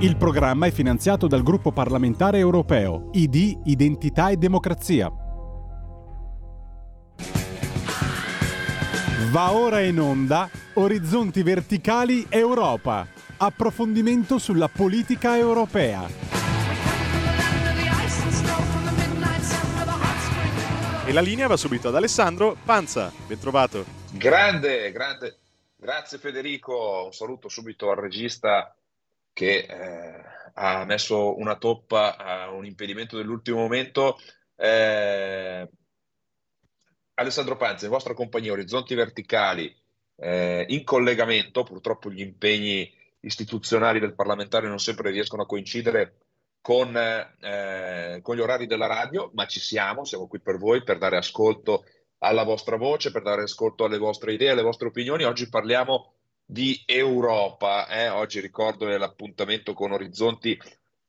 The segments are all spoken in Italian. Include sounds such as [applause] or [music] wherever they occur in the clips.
Il programma è finanziato dal gruppo parlamentare europeo ID Identità e Democrazia. Va ora in onda Orizzonti Verticali Europa. Approfondimento sulla politica europea. E la linea va subito ad Alessandro Panza. Ben trovato. Grande, grande. Grazie Federico. Un saluto subito al regista che eh, ha messo una toppa a un impedimento dell'ultimo momento. Eh, Alessandro Panza, in vostra compagnia Orizzonti Verticali, eh, in collegamento, purtroppo gli impegni istituzionali del parlamentare non sempre riescono a coincidere con, eh, con, gli orari della radio, ma ci siamo, siamo qui per voi, per dare ascolto alla vostra voce, per dare ascolto alle vostre idee, alle vostre opinioni. Oggi parliamo di Europa. Eh? Oggi ricordo l'appuntamento con Orizzonti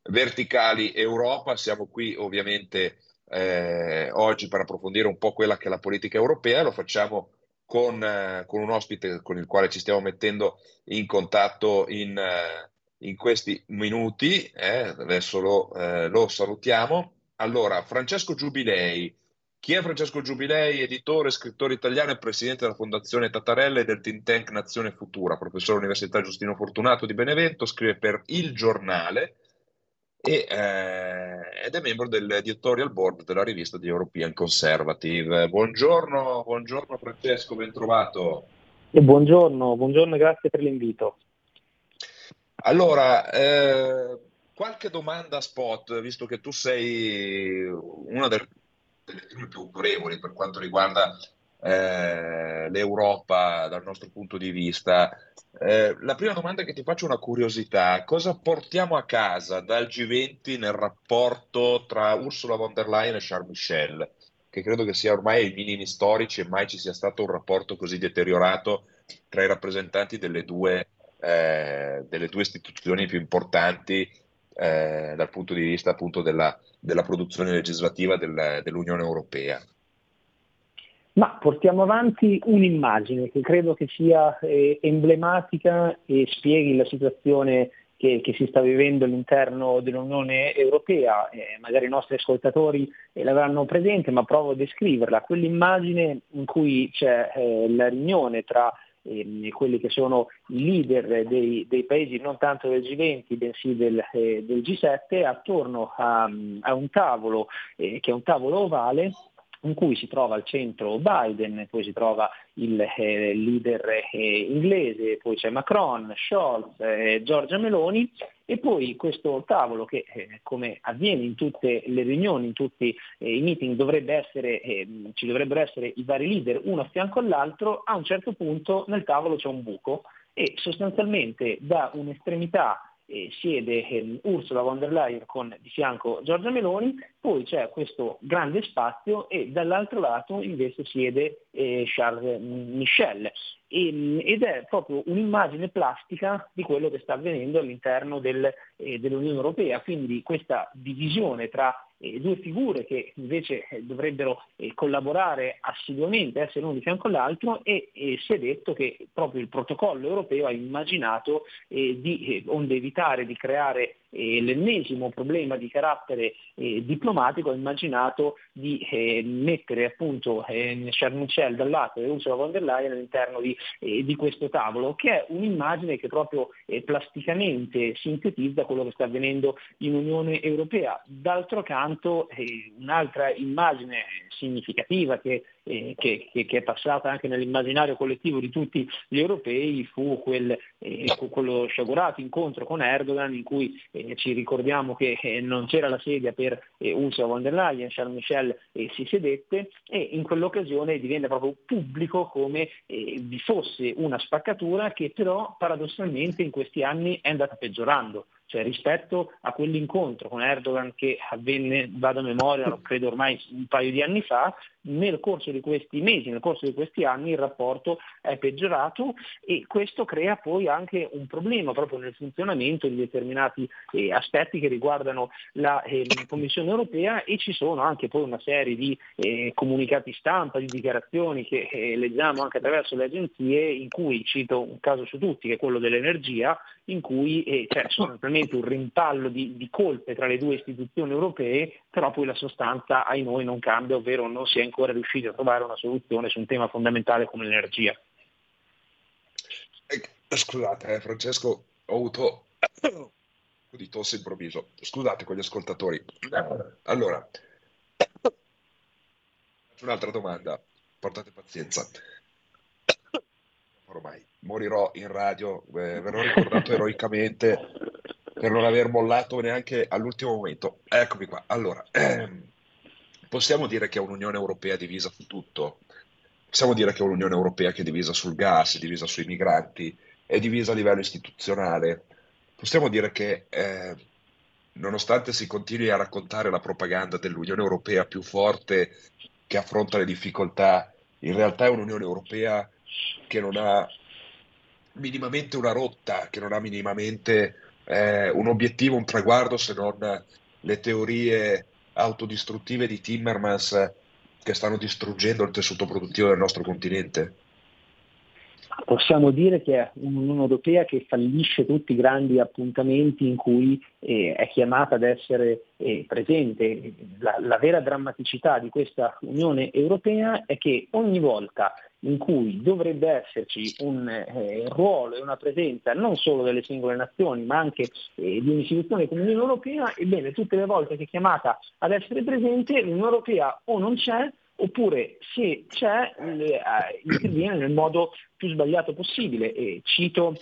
Verticali Europa. Siamo qui ovviamente eh, oggi per approfondire un po' quella che è la politica europea. Lo facciamo con, eh, con un ospite con il quale ci stiamo mettendo in contatto in, eh, in questi minuti. Eh. Adesso lo, eh, lo salutiamo. Allora, Francesco Giubilei chi è Francesco Giubilei, editore, scrittore italiano e presidente della Fondazione Tatarella e del think tank Nazione Futura, professore all'Università Giustino Fortunato di Benevento, scrive per Il Giornale e, eh, ed è membro del editorial board della rivista di European Conservative. Buongiorno, buongiorno Francesco, ben trovato. E buongiorno, buongiorno e grazie per l'invito. Allora, eh, qualche domanda spot, visto che tu sei una delle delle più autorevoli per quanto riguarda eh, l'Europa dal nostro punto di vista. Eh, la prima domanda che ti faccio è una curiosità, cosa portiamo a casa dal G20 nel rapporto tra Ursula von der Leyen e Charles Michel, che credo che sia ormai ai minimi storici e mai ci sia stato un rapporto così deteriorato tra i rappresentanti delle due, eh, delle due istituzioni più importanti eh, dal punto di vista appunto della, della produzione legislativa del, dell'Unione Europea? Ma portiamo avanti un'immagine che credo che sia eh, emblematica e spieghi la situazione che, che, si sta vivendo all'interno dell'Unione Europea. Eh, magari i nostri ascoltatori eh, l'avranno presente, ma provo a descriverla. Quell'immagine in cui c'è eh, la riunione tra ehm, quelli che sono i leader dei, dei, paesi non tanto del G20 bensì del, eh, del G7 attorno a, a un tavolo eh, che è un tavolo ovale in cui si trova al centro Biden, poi si trova il eh, leader eh, inglese, poi c'è Macron, Scholz, eh, Giorgia Meloni e poi questo tavolo che eh, come avviene in tutte le riunioni, in tutti eh, i meeting dovrebbe essere, ehm, ci dovrebbero essere i vari leader uno a fianco all'altro, a un certo punto nel tavolo c'è un buco e sostanzialmente da un'estremità eh, siede eh, Ursula von der Leyen con di fianco Giorgia Meloni, poi c'è questo grande spazio e dall'altro lato invece siede eh, Charles Michel. E, ehm, ed è proprio un'immagine plastica di quello che sta avvenendo all'interno del, eh, dell'Unione Europea, quindi questa divisione tra eh, due figure che invece eh, dovrebbero eh, collaborare assiduamente, essere uno di fianco all'altro e si è detto che proprio il protocollo europeo ha immaginato eh, di, onde evitare di creare eh, l'ennesimo problema di carattere eh, diplomatico ha immaginato di eh, mettere appunto eh, Charles Michel lato e Ursula von der Leyen all'interno di, eh, di, questo tavolo, che è un'immagine che proprio eh, plasticamente sintetizza quello che sta avvenendo in Unione Europea. D'altro canto un'altra immagine significativa che eh, che, che, che, è passata anche nell'immaginario collettivo di tutti gli europei fu quel, eh, quello sciagurato incontro con Erdogan in cui eh, ci ricordiamo che eh, non c'era la sedia per eh, Ursula von der Leyen, Charles Michel eh, si sedette e in quell'occasione divenne proprio pubblico come vi fosse una spaccatura che però paradossalmente in questi anni è andata peggiorando cioè rispetto a quell'incontro con Erdogan che avvenne, vado a memoria, credo ormai un paio di anni fa, nel corso di questi mesi, nel corso di questi anni il rapporto è peggiorato e questo crea poi anche un problema proprio nel funzionamento di determinati eh, aspetti che riguardano la eh, Commissione europea e ci sono anche poi una serie di eh, comunicati stampa, di dichiarazioni che eh, leggiamo anche attraverso le agenzie in cui cito un caso su tutti che è quello dell'energia in cui eh, c'è sostanzialmente semplicemente un rimpallo di, di, colpe tra le due istituzioni europee, però poi la sostanza ai noi non cambia, ovvero non si è ancora riusciti a trovare una soluzione su un tema fondamentale come l'energia. Eh, scusate, eh, Francesco, ho avuto un po' di tosse improvviso. Scusate con gli ascoltatori. Allora, faccio un'altra domanda, portate pazienza. Ormai morirò in radio, eh, verrò ricordato eroicamente per non aver mollato neanche all'ultimo momento. Eccomi qua. Allora, ehm, possiamo dire che è un'Unione Europea divisa su tutto? Possiamo dire che è un'Unione Europea che è divisa sul gas, è divisa sui migranti, è divisa a livello istituzionale. Possiamo dire che eh, nonostante si continui a raccontare la propaganda dell'Unione Europea più forte che affronta le difficoltà, in realtà è un'Unione Europea che non ha minimamente una rotta, che non ha minimamente eh, un obiettivo, un traguardo, se non le teorie autodistruttive di Timmermans che stanno distruggendo il tessuto produttivo del nostro continente? Possiamo dire che è un'Unione Europea che fallisce tutti i grandi appuntamenti in cui eh, è chiamata ad essere eh, presente. La, la vera drammaticità di questa Unione Europea è che ogni volta in cui dovrebbe esserci un eh, ruolo e una presenza non solo delle singole nazioni ma anche eh, di un'istituzione come l'Unione Europea, ebbene tutte le volte che è chiamata ad essere presente l'Unione Europea o non c'è oppure se c'è eh, interviene nel modo più sbagliato possibile. E cito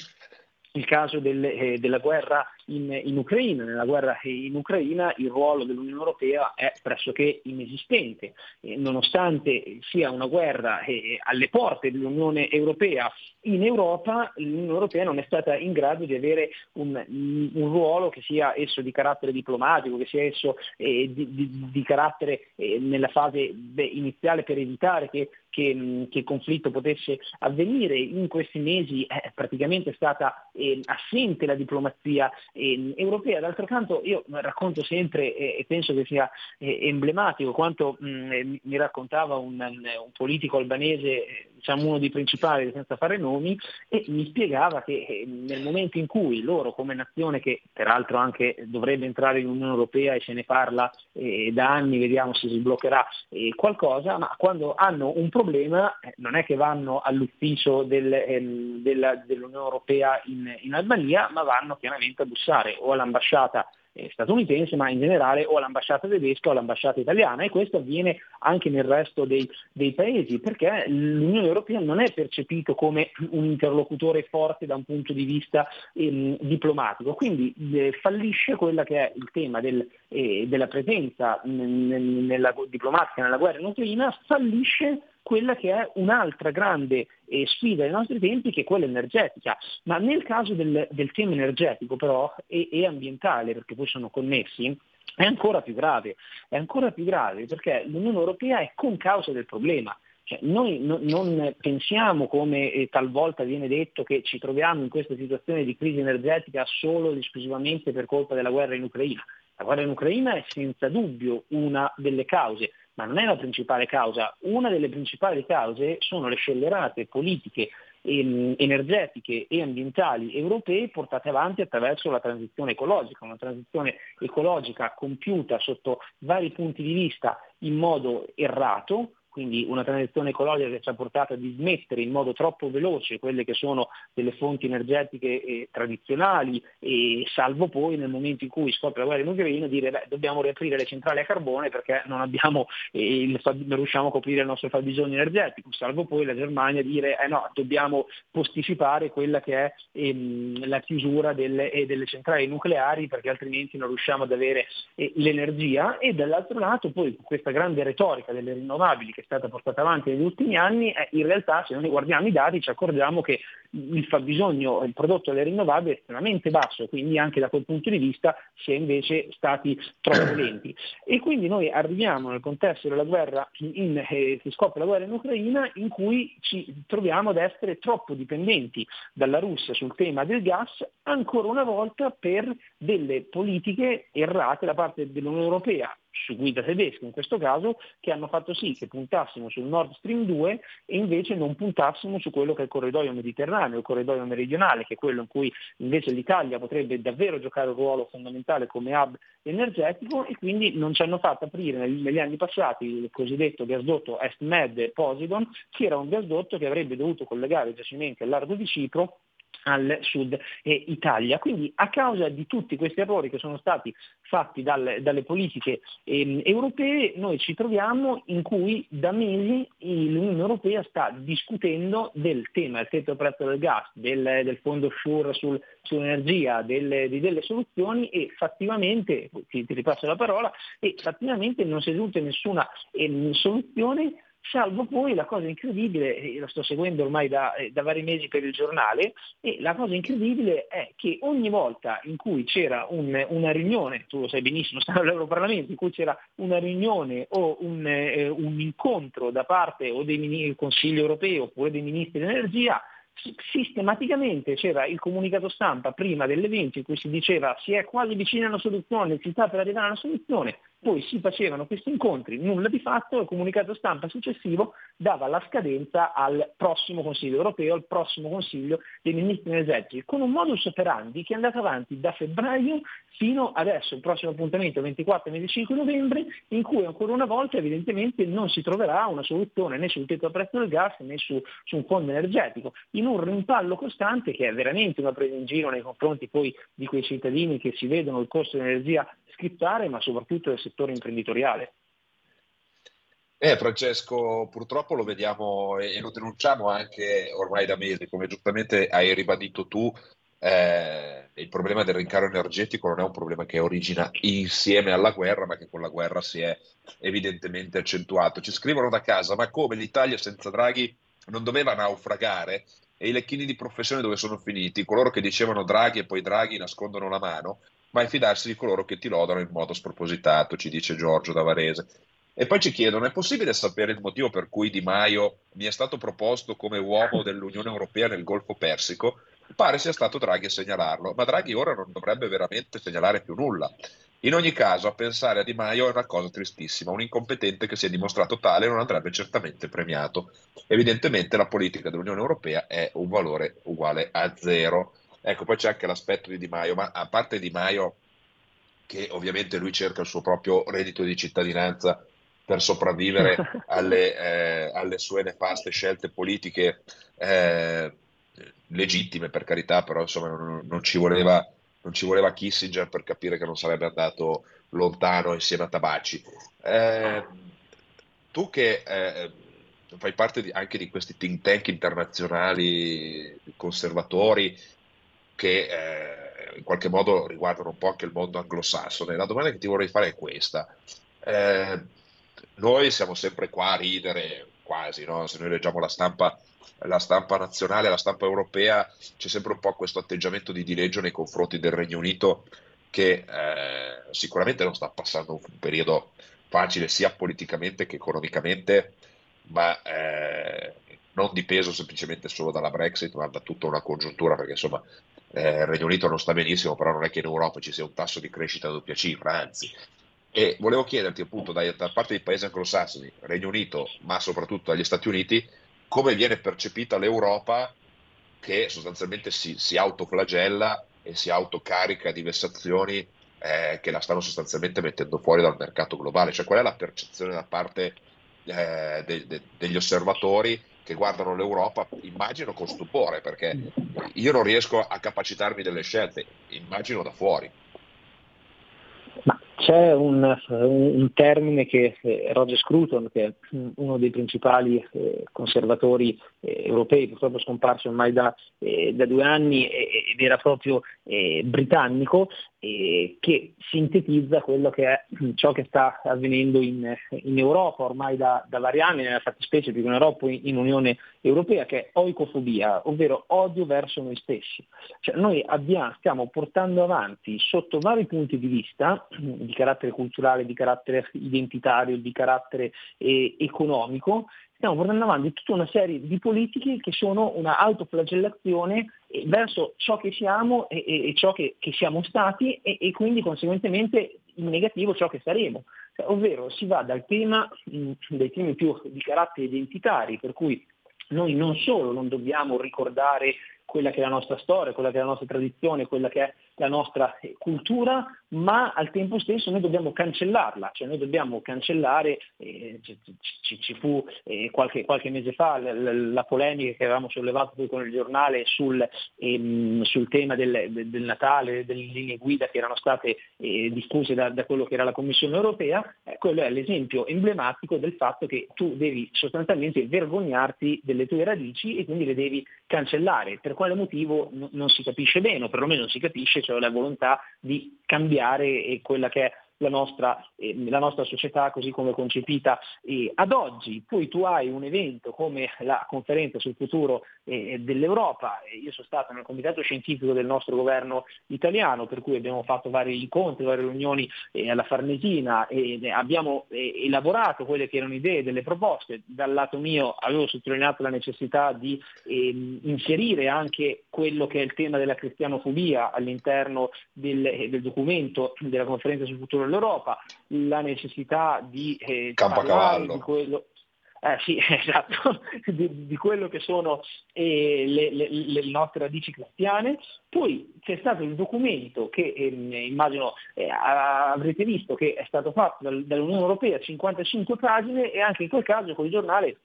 il caso del, eh, della guerra in, in, Ucraina. Nella guerra in Ucraina il ruolo dell'Unione Europea è pressoché inesistente, eh, nonostante sia una guerra eh, alle porte dell'Unione Europea in Europa, l'Unione Europea non è stata in grado di avere un, un ruolo che sia esso di carattere diplomatico, che sia esso eh, di, di, di, carattere eh, nella fase beh, iniziale per evitare che che, che, il conflitto potesse avvenire. In questi mesi è praticamente stata eh, assente la diplomazia eh, europea. D'altro canto io racconto sempre eh, e penso che sia eh, emblematico quanto mh, mm, eh, mi raccontava un, un politico albanese eh, diciamo uno dei principali senza fare nomi, e mi spiegava che eh, nel momento in cui loro come nazione, che peraltro anche dovrebbe entrare in Unione Europea e se ne parla eh, da anni, vediamo se si sbloccherà eh, qualcosa, ma quando hanno un problema eh, non è che vanno all'ufficio del, ehm, della, dell'Unione Europea in, in Albania, ma vanno chiaramente a bussare o all'ambasciata eh, statunitense, ma in generale o all'ambasciata tedesca o all'ambasciata italiana e questo avviene anche nel resto dei, dei paesi perché l'Unione Europea non è percepito come un interlocutore forte da un punto di vista ehm, diplomatico, quindi eh, fallisce quella che è il tema del, eh, della presenza n- nella, diplomatica nella guerra in Ucraina, fallisce quella che è un'altra grande eh, sfida dei nostri tempi che è quella energetica. Ma nel caso del, del tema energetico però e, e ambientale, perché poi sono connessi, è ancora più grave, è ancora più grave perché l'Unione Europea è con causa del problema. Cioè, noi no, non pensiamo, come eh, talvolta viene detto, che ci troviamo in questa situazione di crisi energetica solo ed esclusivamente per colpa della guerra in Ucraina. La guerra in Ucraina è senza dubbio una delle cause, ma non è la principale causa. Una delle principali cause sono le scellerate politiche ehm, energetiche e ambientali europee portate avanti attraverso la transizione ecologica, una transizione ecologica compiuta sotto vari punti di vista in modo errato, quindi una transizione ecologica che ci ha portato a dismettere in modo troppo veloce quelle che sono delle fonti energetiche eh, tradizionali e salvo poi nel momento in cui scoppia la guerra in Ucraina dire beh, dobbiamo riaprire le centrali a carbone perché non, abbiamo, eh, il, non riusciamo a coprire il nostro fabbisogno energetico, salvo poi la Germania dire eh no, dobbiamo posticipare quella che è ehm, la chiusura delle, eh, delle, centrali nucleari perché altrimenti non riusciamo ad avere eh, l'energia. E dall'altro lato poi questa grande retorica delle rinnovabili che stata portata avanti negli ultimi anni, eh, in realtà se noi guardiamo i dati ci accorgiamo che il fabbisogno, il prodotto delle rinnovabili è estremamente basso, quindi anche da quel punto di vista si è invece stati troppo [clears throat] lenti. E quindi noi arriviamo nel contesto della guerra, in, eh, si scopre la guerra in Ucraina, in cui ci troviamo ad essere troppo dipendenti dalla Russia sul tema del gas, ancora una volta per delle politiche errate da parte dell'Unione Europea su guida tedesca in questo caso, che hanno fatto sì che puntassimo sul Nord Stream 2 e invece non puntassimo su quello che è il corridoio mediterraneo Mediterraneo, il corridoio meridionale, che è quello in cui invece l'Italia potrebbe davvero giocare un ruolo fondamentale come hub energetico e quindi non ci hanno fatto aprire negli anni passati il cosiddetto gasdotto Est-Med Poseidon, che era un gasdotto che avrebbe dovuto collegare i giacimenti al largo di Cipro al sud Italia. Quindi a causa di tutti questi errori che sono stati fatti dal, dalle politiche eh, europee, noi ci troviamo in cui da mesi l'Unione Europea sta discutendo del tema del tetto prezzo del gas, del, del fondo SURE sul, sull'energia, delle, di delle soluzioni e fattivamente, ti, ti ripasso la parola, e fattivamente non si è giunta nessuna eh, soluzione salvo poi la cosa incredibile, lo sto seguendo ormai da, eh, da, vari mesi per il giornale, e la cosa incredibile è che ogni volta in cui c'era un, una riunione, tu lo sai benissimo, [laughs] stavo all'Europarlamento, in cui c'era una riunione o un, eh, un incontro da parte o del Consiglio europeo oppure dei ministri dell'energia, sistematicamente c'era il comunicato stampa prima dell'evento in cui si diceva si è quasi vicina alla soluzione, si sta per arrivare alla soluzione, poi si facevano questi incontri, nulla di fatto, il comunicato stampa successivo dava la scadenza al prossimo Consiglio europeo, al prossimo Consiglio dei Ministri energetici, con un modus operandi che è andato avanti da febbraio fino adesso, il prossimo appuntamento 24 e 25 novembre, in cui ancora una volta evidentemente non si troverà una soluzione né sul tetto al prezzo del gas né su, su un fondo energetico, in un rimpallo costante che è veramente una presa in giro nei confronti poi di quei cittadini che si vedono il costo dell'energia scrittare, ma soprattutto del settore imprenditoriale. Eh, Francesco, purtroppo lo vediamo e lo denunciamo anche ormai da mesi, come giustamente hai ribadito tu, eh, il problema del rincaro energetico non è un problema che origina insieme alla guerra, ma che con la guerra si è evidentemente accentuato. Ci scrivono da casa, ma come l'Italia senza Draghi non doveva naufragare? E i lecchini di professione dove sono finiti? Coloro che dicevano Draghi e poi Draghi nascondono la mano? Ma è fidarsi di coloro che ti lodano in modo spropositato, ci dice Giorgio da Varese. E poi ci chiedono, è possibile sapere il motivo per cui Di Maio mi è stato proposto come uomo dell'Unione Europea nel Golfo Persico? Pare sia stato Draghi a segnalarlo, ma Draghi ora non dovrebbe veramente segnalare più nulla. In ogni caso, a pensare a Di Maio è una cosa tristissima, un incompetente che si è dimostrato tale non andrebbe certamente premiato. Evidentemente la politica dell'Unione Europea è un valore uguale a zero. Ecco, poi c'è anche l'aspetto di Di Maio, ma a parte Di Maio, che ovviamente lui cerca il suo proprio reddito di cittadinanza per sopravvivere [laughs] alle, eh, alle sue nefaste scelte politiche eh, legittime, per carità, però insomma non, non, ci voleva, non, ci voleva, Kissinger per capire che non sarebbe andato lontano insieme a Tabacci. Eh, tu che eh, fai parte di, anche di questi think tank internazionali conservatori, che eh, in qualche modo riguardano un po' anche il mondo anglosassone. La domanda che ti vorrei fare è questa. Eh, noi siamo sempre qua a ridere, quasi, no? se noi leggiamo la stampa, la stampa nazionale, la stampa europea, c'è sempre un po' questo atteggiamento di dileggio nei confronti del Regno Unito che eh, sicuramente non sta passando un periodo facile sia politicamente che economicamente, ma eh, non dipeso semplicemente solo dalla Brexit, ma da tutta una congiuntura, perché insomma eh, il Regno Unito non sta benissimo, però non è che in Europa ci sia un tasso di crescita a doppia cifra, anzi. E volevo chiederti appunto da, da parte dei paesi anglosassoni, Regno Unito, ma soprattutto dagli Stati Uniti, come viene percepita l'Europa che sostanzialmente si, si autoflagella e si autocarica di vessazioni eh, che la stanno sostanzialmente mettendo fuori dal mercato globale. Cioè qual è la percezione da parte eh, de, de, degli osservatori che guardano l'Europa, immagino con stupore, perché io non riesco a capacitarmi delle scelte, immagino da fuori. Ma c'è un, un, termine che eh, Roger Scruton, che è uno dei principali eh, conservatori europei, purtroppo scomparso ormai da, eh, da due anni ed era proprio eh, britannico, che sintetizza quello che è ciò che sta avvenendo in, in Europa ormai da, da, vari anni, nella fattispecie più che in Europa in, in Unione Europea, che è oicofobia, ovvero odio verso noi stessi. Cioè, noi abbiamo, stiamo portando avanti sotto vari punti di vista, di carattere culturale, di carattere identitario, di carattere eh, economico, stiamo portando avanti tutta una serie di politiche che sono una autoflagellazione eh, verso ciò che siamo e, e ciò che, che, siamo stati e, e, quindi conseguentemente in negativo ciò che saremo. Cioè, ovvero si va dal tema, mh, dai temi più di carattere identitari, per cui noi non solo non dobbiamo ricordare quella che è la nostra storia, quella che è la nostra tradizione, quella che è la nostra cultura, ma al tempo stesso noi dobbiamo cancellarla, cioè noi dobbiamo cancellare, eh, ci, ci, fu eh, qualche, qualche, mese fa la, la, la, polemica che avevamo sollevato poi con il giornale sul, ehm, sul tema del, del, Natale, delle linee guida che erano state eh, diffuse da, da, quello che era la Commissione europea, eh, quello è l'esempio emblematico del fatto che tu devi sostanzialmente vergognarti delle tue radici e quindi le devi cancellare. Per quale motivo n- non si capisce bene, o perlomeno non si capisce, cioè la volontà di cambiare quella che è la nostra, eh, la nostra società così come concepita eh, ad oggi. Poi tu hai un evento come la conferenza sul futuro eh, dell'Europa, io sono stato nel comitato scientifico del nostro governo italiano, per cui abbiamo fatto vari incontri, varie riunioni eh, alla Farnesina e abbiamo elaborato quelle che erano idee, delle proposte. Dal lato mio avevo sottolineato la necessità di ehm, inserire anche quello che è il tema della cristianofobia all'interno del, eh, del documento della conferenza sul futuro dell'Europa, la necessità di eh, parlare di quello, eh, sì, [laughs] esatto, di, di, quello che sono eh, le, le, le, nostre radici cristiane. Poi c'è stato il documento che eh, immagino avrete visto che è stato fatto dal, dall'Unione Europea, 55 pagine e anche in quel caso con il giornale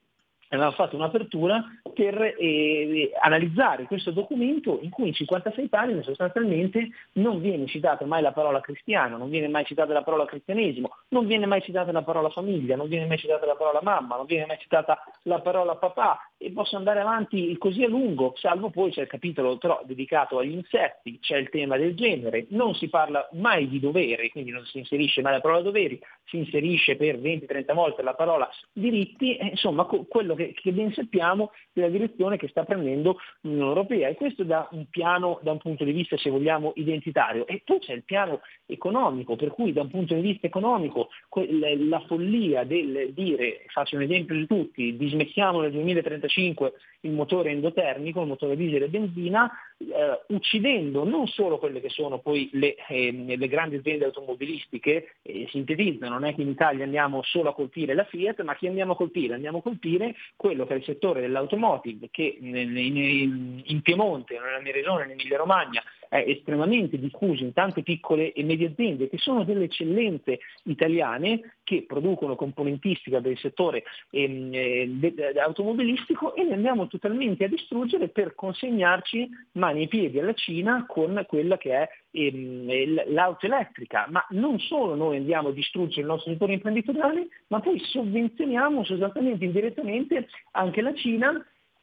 avevamo fatto un'apertura per eh, analizzare questo documento in cui in 56 pagine sostanzialmente non viene citata mai la parola cristiano, non viene mai citata la parola cristianesimo, non viene mai citata la parola famiglia, non viene mai citata la parola mamma, non viene mai citata la parola papà. E posso andare avanti così a lungo, salvo poi c'è il capitolo però dedicato agli insetti, c'è il tema del genere, non si parla mai di dovere, quindi non si inserisce mai la parola doveri, si inserisce per 20-30 volte la parola diritti, insomma quello che che, che ben sappiamo della direzione che sta prendendo l'Unione Europea e questo da un piano, da un punto di vista se vogliamo identitario e poi c'è il piano economico, per cui da un punto di vista economico la follia del dire, faccio un esempio di tutti, dismettiamo nel 2035 il motore endotermico, il motore diesel e benzina, eh, uccidendo non solo quelle che sono poi le, eh, le grandi aziende automobilistiche, eh, sintetizzano, non è che in Italia andiamo solo a colpire la Fiat, ma chi andiamo a colpire? Andiamo a colpire quello che è il settore dell'automotive che in, in, in Piemonte, nella mia regione, in Emilia Romagna, è estremamente diffuso in tante piccole e medie aziende che sono delle eccellenze italiane che producono componentistica del settore ehm, eh, automobilistico e le andiamo totalmente a distruggere per consegnarci mani e piedi alla Cina con quella che è ehm, l'auto elettrica. Ma non solo noi andiamo a distruggere il nostro settore imprenditoriale, ma poi sovvenzioniamo sostanzialmente indirettamente anche la Cina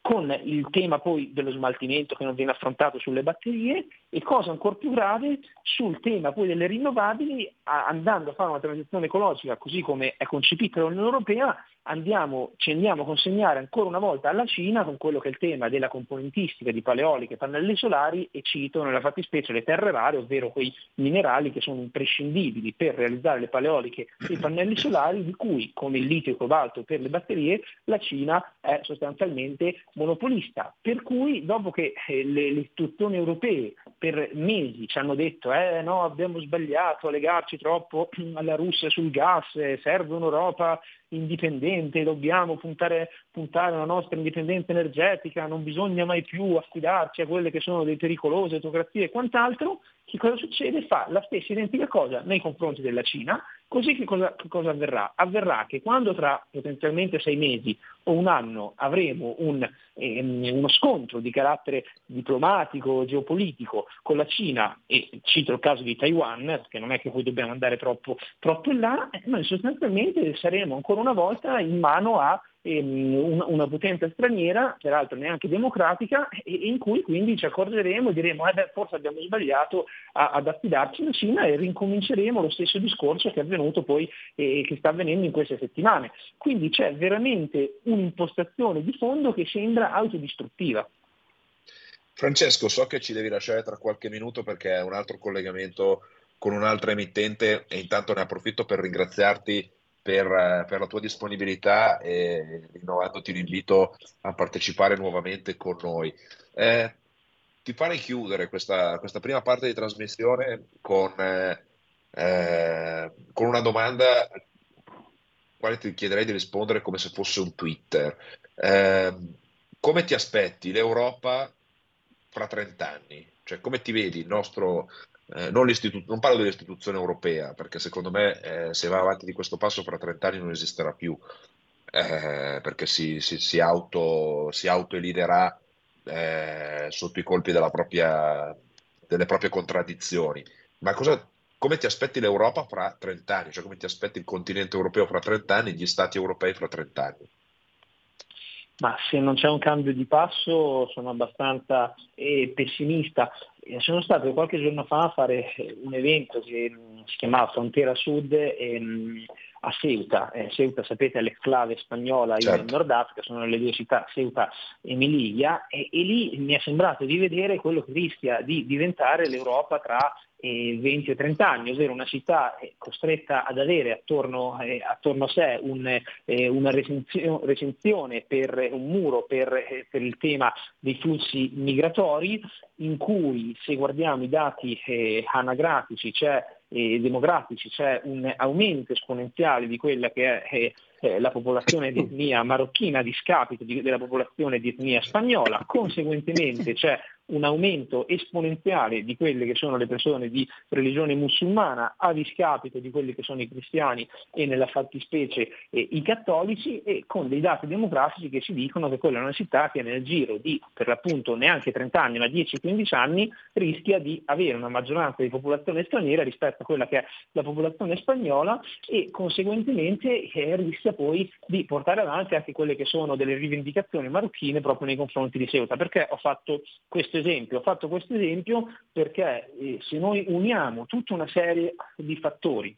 con il tema poi dello smaltimento che non viene affrontato sulle batterie e cosa ancora più grave sul tema poi delle rinnovabili andando a fare una transizione ecologica così come è concepita dall'Unione Europea andiamo, ci andiamo a consegnare ancora una volta alla Cina con quello che è il tema della componentistica di paleoliche e pannelli solari e cito nella fattispecie le terre rare, ovvero quei minerali che sono imprescindibili per realizzare le paleoliche e i pannelli solari, di cui, come il litio e il cobalto per le batterie, la Cina è sostanzialmente monopolista. Per cui dopo che eh, le, le istituzioni europee per mesi ci hanno detto eh no, abbiamo sbagliato a legarci troppo alla Russia sul gas, eh, serve un'Europa indipendente, dobbiamo puntare, puntare alla nostra indipendenza energetica, non bisogna mai più affidarci a quelle che sono delle pericolose autocrazie e quant'altro, che cosa succede? Fa la stessa identica cosa nei confronti della Cina, così che cosa, che cosa avverrà? Avverrà che quando tra potenzialmente sei mesi o un anno avremo un, ehm, uno scontro di carattere diplomatico, geopolitico con la Cina, e cito il caso di Taiwan, perché non è che poi dobbiamo andare troppo, troppo in là, eh, noi sostanzialmente saremo ancora una volta in mano a una potenza straniera, peraltro neanche democratica, e, in cui quindi ci accorgeremo e diremo eh beh, forse abbiamo sbagliato ad affidarci alla Cina e rincominceremo lo stesso discorso che è avvenuto poi e che sta avvenendo in queste settimane. Quindi c'è veramente un'impostazione di fondo che sembra autodistruttiva. Francesco, so che ci devi lasciare tra qualche minuto perché è un altro collegamento con un'altra emittente e intanto ne approfitto per ringraziarti per, per, la tua disponibilità e rinnovandoti l'invito a partecipare nuovamente con noi. Eh, ti farei chiudere questa, questa, prima parte di trasmissione con, eh, eh, con una domanda quale ti chiederei di rispondere come se fosse un Twitter. Eh, come ti aspetti l'Europa fra 30 anni? Cioè, come ti vedi il nostro, eh, non, non, parlo dell'istituzione europea, perché secondo me eh, se va avanti di questo passo fra 30 anni non esisterà più, eh, perché si, si, si, auto, si autoeliderà eh, sotto i colpi propria, delle proprie contraddizioni. Ma cosa, come ti aspetti l'Europa fra 30 anni? Cioè come ti aspetti il continente europeo fra 30 anni, gli stati europei fra 30 anni? Ma se non c'è un cambio di passo sono abbastanza eh, pessimista. Eh, sono stato qualche giorno fa a fare un evento che mm, si chiamava Frontiera Sud ehm, a Ceuta. Eh, Ceuta, sapete, è l'exclave spagnola certo. in Nord Africa, sono le due città, Ceuta e Melilla, e, e lì mi è sembrato di vedere quello che rischia di diventare l'Europa tra 20 o 30 anni, ovvero una città eh, costretta ad avere attorno, eh, attorno a sé un, eh, una recensione per un muro per, eh, per, il tema dei flussi migratori, in cui se guardiamo i dati eh, anagrafici e demografici c'è un aumento esponenziale di quella che è eh, la popolazione di etnia marocchina a discapito di, della popolazione di etnia spagnola, conseguentemente c'è un aumento esponenziale di quelle che sono le persone di religione musulmana a discapito di quelli che sono i cristiani e nella fattispecie eh, i cattolici e con dei dati demografici che ci dicono che quella è una città che nel giro di per l'appunto neanche 30 anni ma 10-15 anni rischia di avere una maggioranza di popolazione straniera rispetto a quella che è la popolazione spagnola e conseguentemente eh, rischia poi di portare avanti anche quelle che sono delle rivendicazioni marocchine proprio nei confronti di Ceuta. Perché ho fatto questo esempio? Ho fatto questo esempio perché eh, se noi uniamo tutta una serie di fattori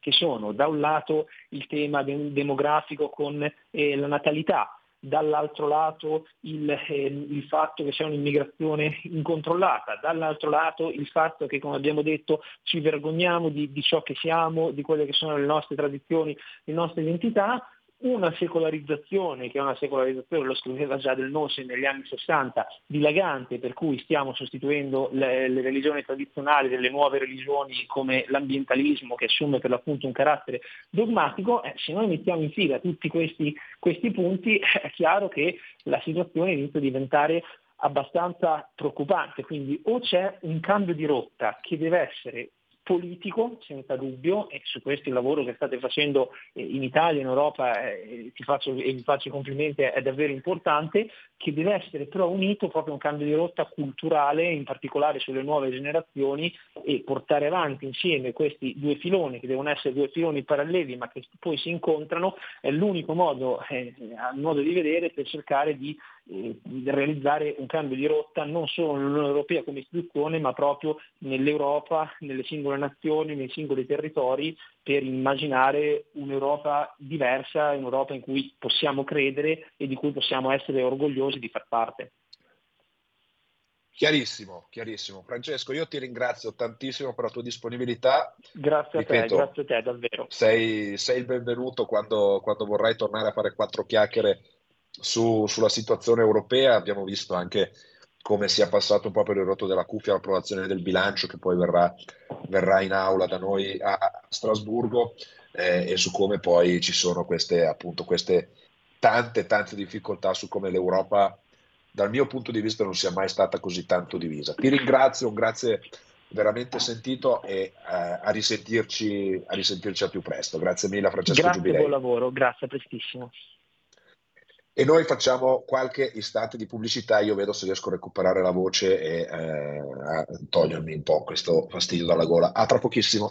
che sono da un lato il tema demografico con eh, la natalità, dall'altro lato il, eh, il, fatto che c'è un'immigrazione incontrollata, dall'altro lato il fatto che, come abbiamo detto, ci vergogniamo di, di ciò che siamo, di quelle che sono le nostre tradizioni, le nostre identità, una secolarizzazione, che è una secolarizzazione, lo scriveva già del Noce negli anni 60, dilagante, per cui stiamo sostituendo le, le, religioni tradizionali delle nuove religioni come l'ambientalismo che assume per l'appunto un carattere dogmatico, eh, se noi mettiamo in fila tutti questi, questi punti [laughs] è chiaro che la situazione inizia a diventare abbastanza preoccupante, quindi o c'è un cambio di rotta che deve essere politico, senza dubbio, e su questo il lavoro che state facendo eh, in Italia, in Europa, eh, ti faccio, e vi faccio i complimenti, è davvero importante, che deve essere però unito proprio a un cambio di rotta culturale, in particolare sulle nuove generazioni, e portare avanti insieme questi due filoni, che devono essere due filoni paralleli, ma che poi si incontrano, è l'unico modo, eh, modo di vedere per cercare di eh, realizzare un cambio di rotta non solo nell'Unione Europea come istituzione, ma proprio nell'Europa, nelle singole nazioni, nei singoli territori, per immaginare un'Europa diversa, un'Europa in cui possiamo credere e di cui possiamo essere orgogliosi di far parte. Chiarissimo, chiarissimo. Francesco, io ti ringrazio tantissimo per la tua disponibilità. Grazie Ripeto, a te, grazie a te, davvero. Sei, sei il benvenuto quando, quando vorrai tornare a fare quattro chiacchiere su, sulla situazione europea abbiamo visto anche come sia passato un po' per il rotto della cuffia l'approvazione del bilancio che poi verrà, verrà in aula da noi a, a Strasburgo eh, e su come poi ci sono queste, appunto, queste tante, tante difficoltà su come l'Europa dal mio punto di vista non sia mai stata così tanto divisa. Ti ringrazio, un grazie veramente sentito e eh, a, risentirci, a risentirci a più presto. Grazie mille Francesco grazie, Giubilei. Buon lavoro, grazie, prestissimo. E noi facciamo qualche istante di pubblicità, io vedo se riesco a recuperare la voce e eh, a togliermi un po' questo fastidio dalla gola. A tra pochissimo.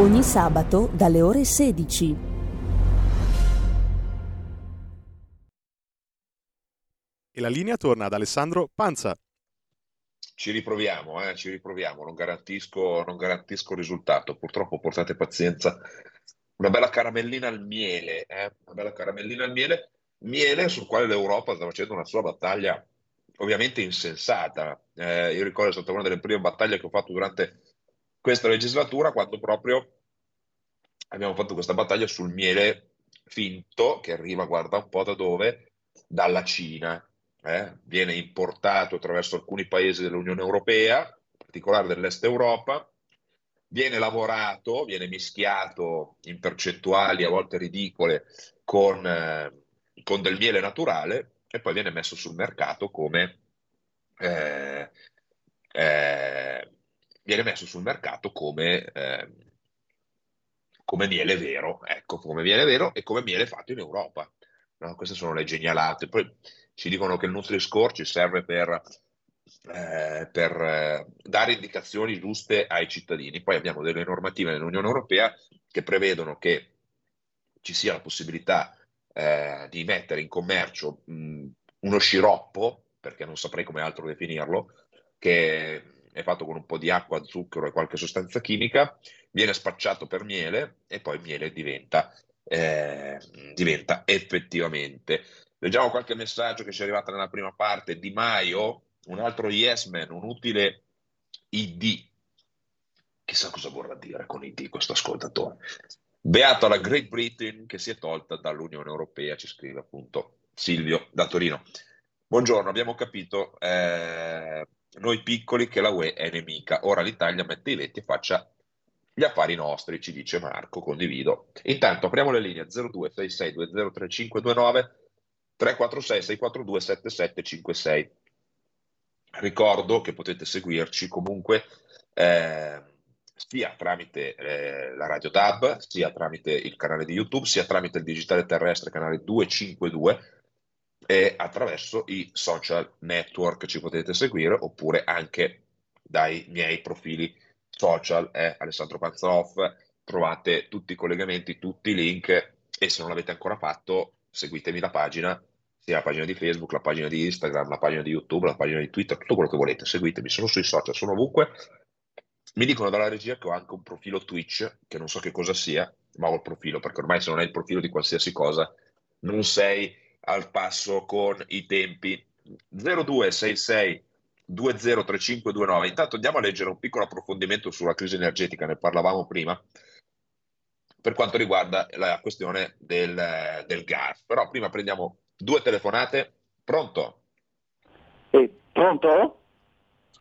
Ogni sabato dalle ore 16. E la linea torna ad Alessandro Panza. Ci riproviamo, eh, ci riproviamo, non garantisco, non garantisco risultato, purtroppo portate pazienza. Una bella caramellina al miele, eh? una bella caramellina al miele, miele sul quale l'Europa sta facendo una sua battaglia ovviamente insensata. Eh, io ricordo è stata una delle prime battaglie che ho fatto durante questa legislatura quando proprio abbiamo fatto questa battaglia sul miele finto che arriva, guarda un po' da dove, dalla Cina. Eh? Viene importato attraverso alcuni paesi dell'Unione Europea, in particolare dell'Est Europa, viene lavorato, viene mischiato in percentuali a volte ridicole con, eh, con del miele naturale e poi viene messo sul mercato come eh, eh, viene messo sul mercato come, eh, come miele vero, ecco, come miele vero e come miele fatto in Europa. No, queste sono le genialate. Poi ci dicono che il Nutri-Score ci serve per, eh, per eh, dare indicazioni giuste ai cittadini. Poi abbiamo delle normative nell'Unione Europea che prevedono che ci sia la possibilità eh, di mettere in commercio mh, uno sciroppo, perché non saprei come altro definirlo, che è fatto con un po' di acqua, zucchero e qualche sostanza chimica, viene spacciato per miele e poi il miele diventa, eh, diventa effettivamente. Leggiamo qualche messaggio che ci è arrivato nella prima parte. Di Maio, un altro yes man, un utile ID. Chissà cosa vorrà dire con ID questo ascoltatore. Beato alla Great Britain che si è tolta dall'Unione Europea, ci scrive appunto Silvio da Torino. Buongiorno, abbiamo capito eh, noi piccoli che la UE è nemica. Ora l'Italia mette i letti e faccia gli affari nostri, ci dice Marco, condivido. Intanto apriamo le linee 0266203529 346 642 7756. Ricordo che potete seguirci comunque eh, sia tramite eh, la radio DAB, sia tramite il canale di YouTube, sia tramite il digitale terrestre canale 252 e attraverso i social network ci potete seguire oppure anche dai miei profili social, eh, Alessandro Panzoff, trovate tutti i collegamenti, tutti i link e se non l'avete ancora fatto seguitemi la pagina, sia la pagina di Facebook, la pagina di Instagram, la pagina di YouTube, la pagina di Twitter, tutto quello che volete, seguitemi, sono sui social, sono ovunque. Mi dicono dalla regia che ho anche un profilo Twitch, che non so che cosa sia, ma ho il profilo, perché ormai se non hai il profilo di qualsiasi cosa non sei al passo con i tempi 0266 203529. Intanto andiamo a leggere un piccolo approfondimento sulla crisi energetica, ne parlavamo prima, per quanto riguarda la questione del, del gas. Però prima prendiamo due telefonate. Pronto? Eh, pronto?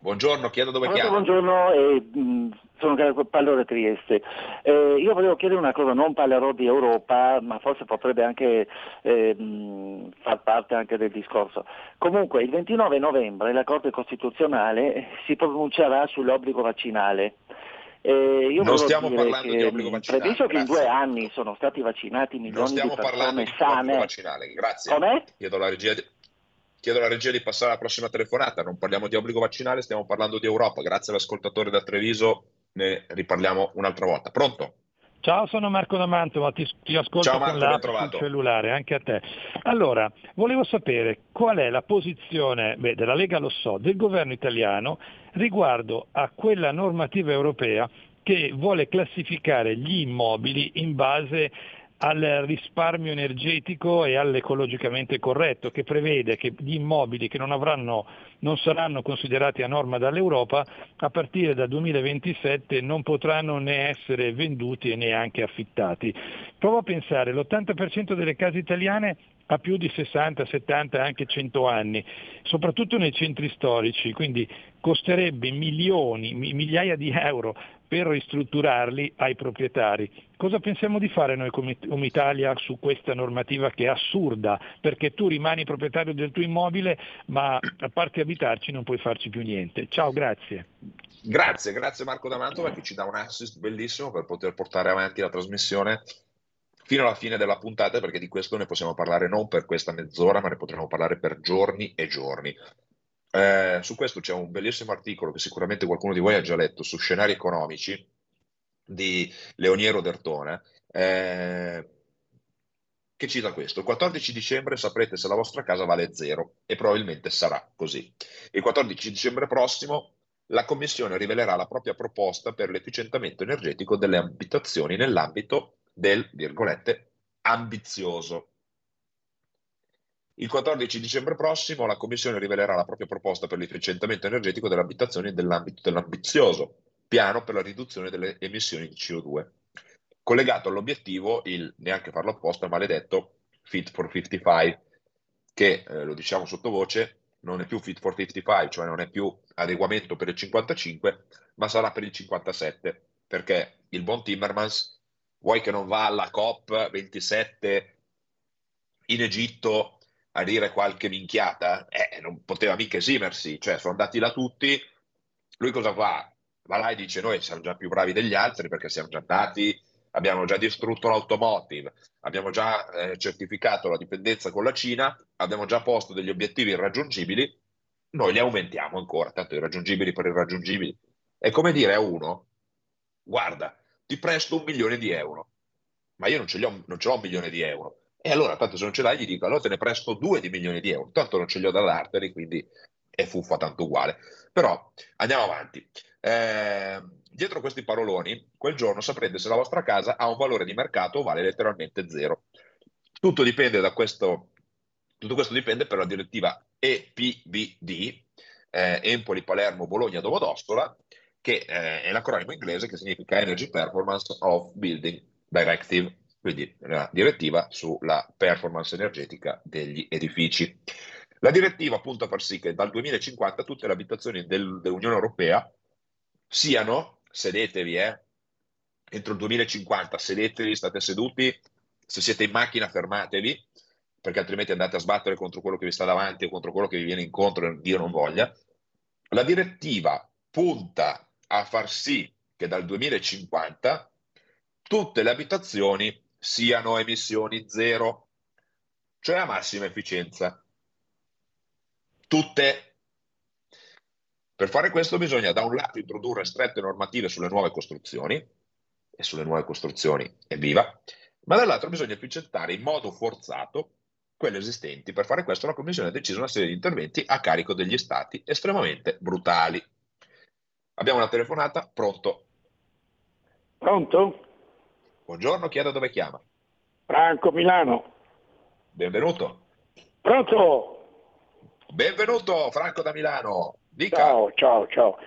Buongiorno, chiedo dove chiama. Buongiorno, eh, sono da Trieste. Eh, io volevo chiedere una cosa, non parlerò di Europa, ma forse potrebbe anche eh, far parte anche del discorso. Comunque, il 29 novembre la Corte Costituzionale si pronuncerà sull'obbligo vaccinale. Eh, non stiamo parlando di obbligo vaccinale. Previsto che in due anni sono stati vaccinati milioni di persone sane. Non stiamo parlando di obbligo vaccinale, grazie. Com'è? Chiedo alla regia di... chiedo alla regia di passare alla prossima telefonata. Non parliamo di obbligo vaccinale, stiamo parlando di Europa. Grazie all'ascoltatore da Treviso, ne riparliamo un'altra volta. Pronto? Ciao, sono Marco D'Amanto, ma ti, ti ascolto Ciao, Marco, con l'app cellulare, anche a te. Allora, volevo sapere qual è la posizione, beh, della Lega lo so, del governo italiano riguardo a quella normativa europea che vuole classificare gli immobili in base al risparmio energetico e all'ecologicamente corretto, che prevede che gli immobili che non, avranno, non saranno considerati a norma dall'Europa a partire dal 2027 non potranno né essere venduti e neanche affittati. Provo a pensare, l'80% delle case italiane ha più di 60, 70, anche 100 anni, soprattutto nei centri storici, quindi costerebbe milioni, migliaia di euro per ristrutturarli ai proprietari. Cosa pensiamo di fare noi come, Italia su questa normativa che è assurda? Perché tu rimani proprietario del tuo immobile, ma a parte abitarci non puoi farci più niente. Ciao, grazie. Grazie, grazie Marco D'Amantova che ci dà un assist bellissimo per poter portare avanti la trasmissione fino alla fine della puntata, perché di questo ne possiamo parlare non per questa mezz'ora, ma ne potremo parlare per giorni e giorni. Eh, su questo c'è un bellissimo articolo che sicuramente qualcuno di voi ha già letto su scenari economici di Leoniero Dertone, eh, che cita questo. Il 14 dicembre saprete se la vostra casa vale zero e probabilmente sarà così. Il 14 dicembre prossimo la Commissione rivelerà la propria proposta per l'efficientamento energetico delle abitazioni nell'ambito del, virgolette, ambizioso il 14 dicembre prossimo la Commissione rivelerà la propria proposta per l'efficientamento energetico delle abitazioni nell'ambito dell'ambizioso piano per la riduzione delle emissioni di CO2, collegato all'obiettivo il neanche farlo apposta maledetto Fit for 55, che eh, lo diciamo sottovoce non è più Fit for 55, cioè non è più adeguamento per il 55, ma sarà per il 57, perché il buon Timmermans, vuoi che non va alla COP 27 in Egitto a dire qualche minchiata, eh, non poteva mica esimersi, cioè sono andati là tutti, lui cosa fa? Va là e dice noi siamo già più bravi degli altri perché siamo già andati, abbiamo già distrutto l'automotive, abbiamo già eh, certificato la dipendenza con la Cina, abbiamo già posto degli obiettivi irraggiungibili, noi li aumentiamo ancora, tanto irraggiungibili per irraggiungibili. È come dire a uno, guarda, ti presto un milione di euro, ma io non ce, ho, non ce l'ho un milione di euro, e allora, tanto se non ce l'hai, gli dico, allora te ne presto due di milioni di euro. Tanto non ce li ho da darteli, quindi è fuffa tanto uguale. Però andiamo avanti. Eh, dietro questi paroloni, quel giorno saprete se la vostra casa ha un valore di mercato o vale letteralmente zero. Tutto dipende da questo, tutto questo dipende per la direttiva EPBD, eh, Empoli, Palermo, Bologna, Domodossola, che eh, è l'acronimo inglese che significa Energy Performance of Building Directive quindi la direttiva sulla performance energetica degli edifici. La direttiva punta a far sì che dal 2050 tutte le abitazioni del, dell'Unione Europea siano, sedetevi, eh, entro il 2050, sedetevi, state seduti, se siete in macchina fermatevi, perché altrimenti andate a sbattere contro quello che vi sta davanti o contro quello che vi viene incontro, Dio non voglia. La direttiva punta a far sì che dal 2050 tutte le abitazioni siano emissioni zero, cioè a massima efficienza. Tutte. Per fare questo bisogna da un lato introdurre strette normative sulle nuove costruzioni, e sulle nuove costruzioni evviva, ma dall'altro bisogna efficientare in modo forzato quelle esistenti. Per fare questo la Commissione ha deciso una serie di interventi a carico degli Stati estremamente brutali. Abbiamo una telefonata, pronto? Pronto? Buongiorno, chi è da dove chiama? Franco Milano. Benvenuto. Pronto? Benvenuto Franco da Milano. Dica. Ciao, ciao, ciao.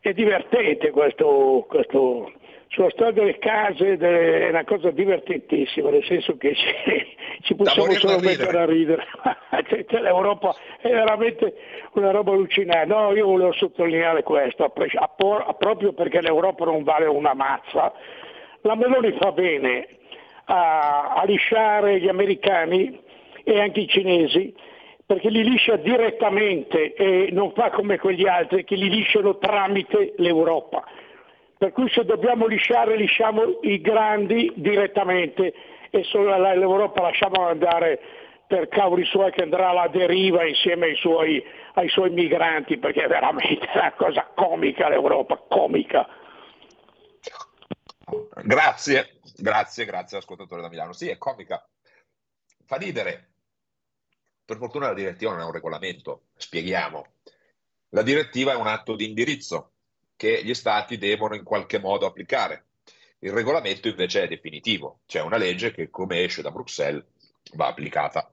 È divertente questo, questo sulla storia delle case è una cosa divertentissima, nel senso che [laughs] ci, ci possiamo solo mettere a ridere. [laughs] cioè, cioè, L'Europa è veramente una roba allucinante. No, io volevo sottolineare questo, a, a, a, proprio perché l'Europa non vale una mazza la Meloni fa bene a, a lisciare gli americani e anche i cinesi perché li liscia direttamente e non fa come quegli altri che li lisciano tramite l'Europa. Per cui se dobbiamo lisciare, lisciamo i grandi direttamente e solo l'Europa lasciamo andare per cavoli suoi che andrà alla deriva insieme ai suoi, ai suoi migranti, perché è veramente una cosa comica l'Europa, comica. Grazie, grazie, grazie ascoltatore da Milano. Sì, è comica. Fa ridere. Per fortuna la direttiva non è un regolamento, spieghiamo. La direttiva è un atto di indirizzo che gli stati devono in qualche modo applicare. Il regolamento invece è definitivo, c'è una legge che come esce da Bruxelles va applicata.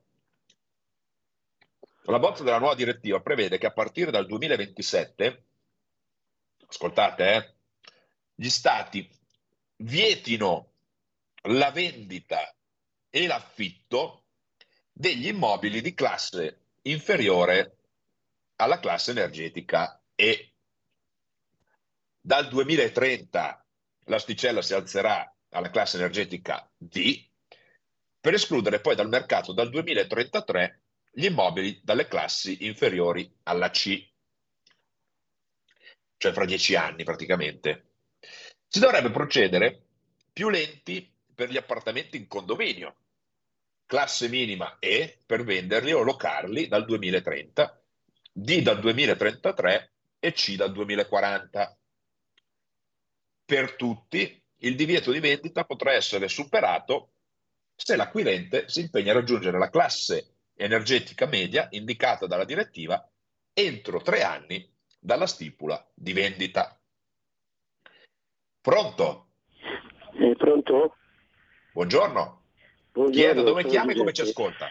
La bozza della nuova direttiva prevede che a partire dal 2027, ascoltate, eh, gli stati vietino la vendita e l'affitto degli immobili di classe inferiore alla classe energetica E. Dal 2030 l'asticella si alzerà alla classe energetica D, per escludere poi dal mercato dal 2033 gli immobili dalle classi inferiori alla C, cioè fra dieci anni praticamente. Si dovrebbe procedere più lenti per gli appartamenti in condominio, classe minima E per venderli o locarli dal 2030, D dal 2033 e C dal 2040. Per tutti il divieto di vendita potrà essere superato se l'acquirente si impegna a raggiungere la classe energetica media indicata dalla direttiva entro tre anni dalla stipula di vendita. Pronto? Eh, pronto? Buongiorno. Buongiorno. Chiedo dove chiami e come ci ascolta.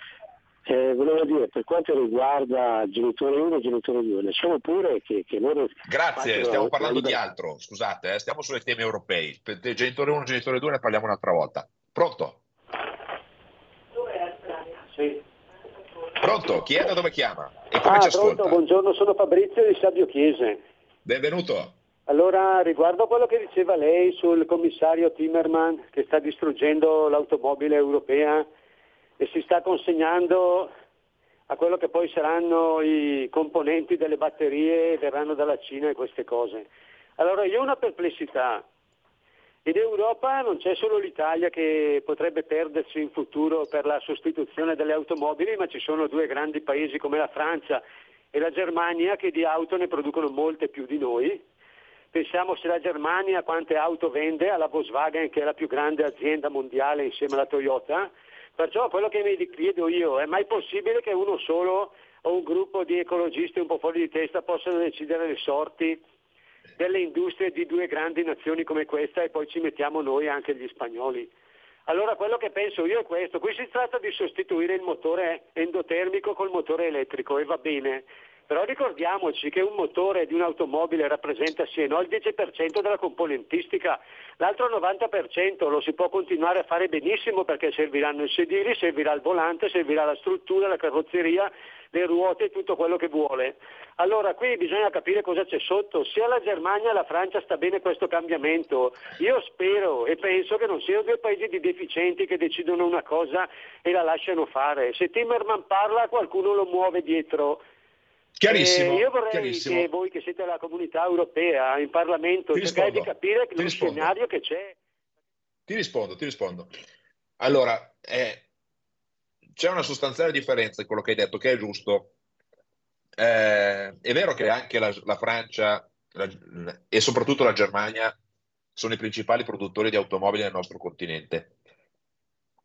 Eh, volevo dire, per quanto riguarda genitore 1 e genitore 2, lasciamo pure che, che loro... Grazie, stiamo parlando di altro, scusate, eh, stiamo sui temi europei. Per genitore 1 e genitore 2 ne parliamo un'altra volta. Pronto? Sì. Pronto? Chi è da dove chiama? E come ah, ci ascolta? pronto, buongiorno, sono Fabrizio di Sabio Chiese. Benvenuto. Allora, riguardo a quello che diceva lei sul commissario Timmerman che sta distruggendo l'automobile europea e si sta consegnando a quello che poi saranno i componenti delle batterie verranno dalla Cina e queste cose. Allora, io ho una perplessità. In Europa non c'è solo l'Italia che potrebbe perdersi in futuro per la sostituzione delle automobili, ma ci sono due grandi paesi come la Francia e la Germania che di auto ne producono molte più di noi. Pensiamo se la Germania quante auto vende alla Volkswagen che è la più grande azienda mondiale insieme alla Toyota. Perciò quello che mi chiedo io, è mai possibile che uno solo o un gruppo di ecologisti un po' fuori di testa possano decidere le sorti delle industrie di due grandi nazioni come questa e poi ci mettiamo noi anche gli spagnoli. Allora quello che penso io è questo, qui si tratta di sostituire il motore endotermico col motore elettrico e va bene, però ricordiamoci che un motore di un'automobile rappresenta sì e no il 10% della componentistica, l'altro 90% lo si può continuare a fare benissimo perché serviranno i sedili, servirà il volante, servirà la struttura, la carrozzeria, le ruote e tutto quello che vuole. Allora qui bisogna capire cosa c'è sotto, sia la Germania che la Francia sta bene questo cambiamento. Io spero e penso che non siano due paesi di deficienti che decidono una cosa e la lasciano fare. Se Timmerman parla qualcuno lo muove dietro. Chiarissimo, Eh, io vorrei chiarissimo. che voi che siete la comunità europea, in Parlamento, Ti cercare di capire lo rispondo. scenario che c'è. Ti rispondo, ti rispondo. Allora, eh, c'è una sostanziale differenza in quello che hai detto, che è giusto. Eh, è vero che anche la, la Francia la- e soprattutto la Germania sono i principali produttori di automobili nel nostro continente,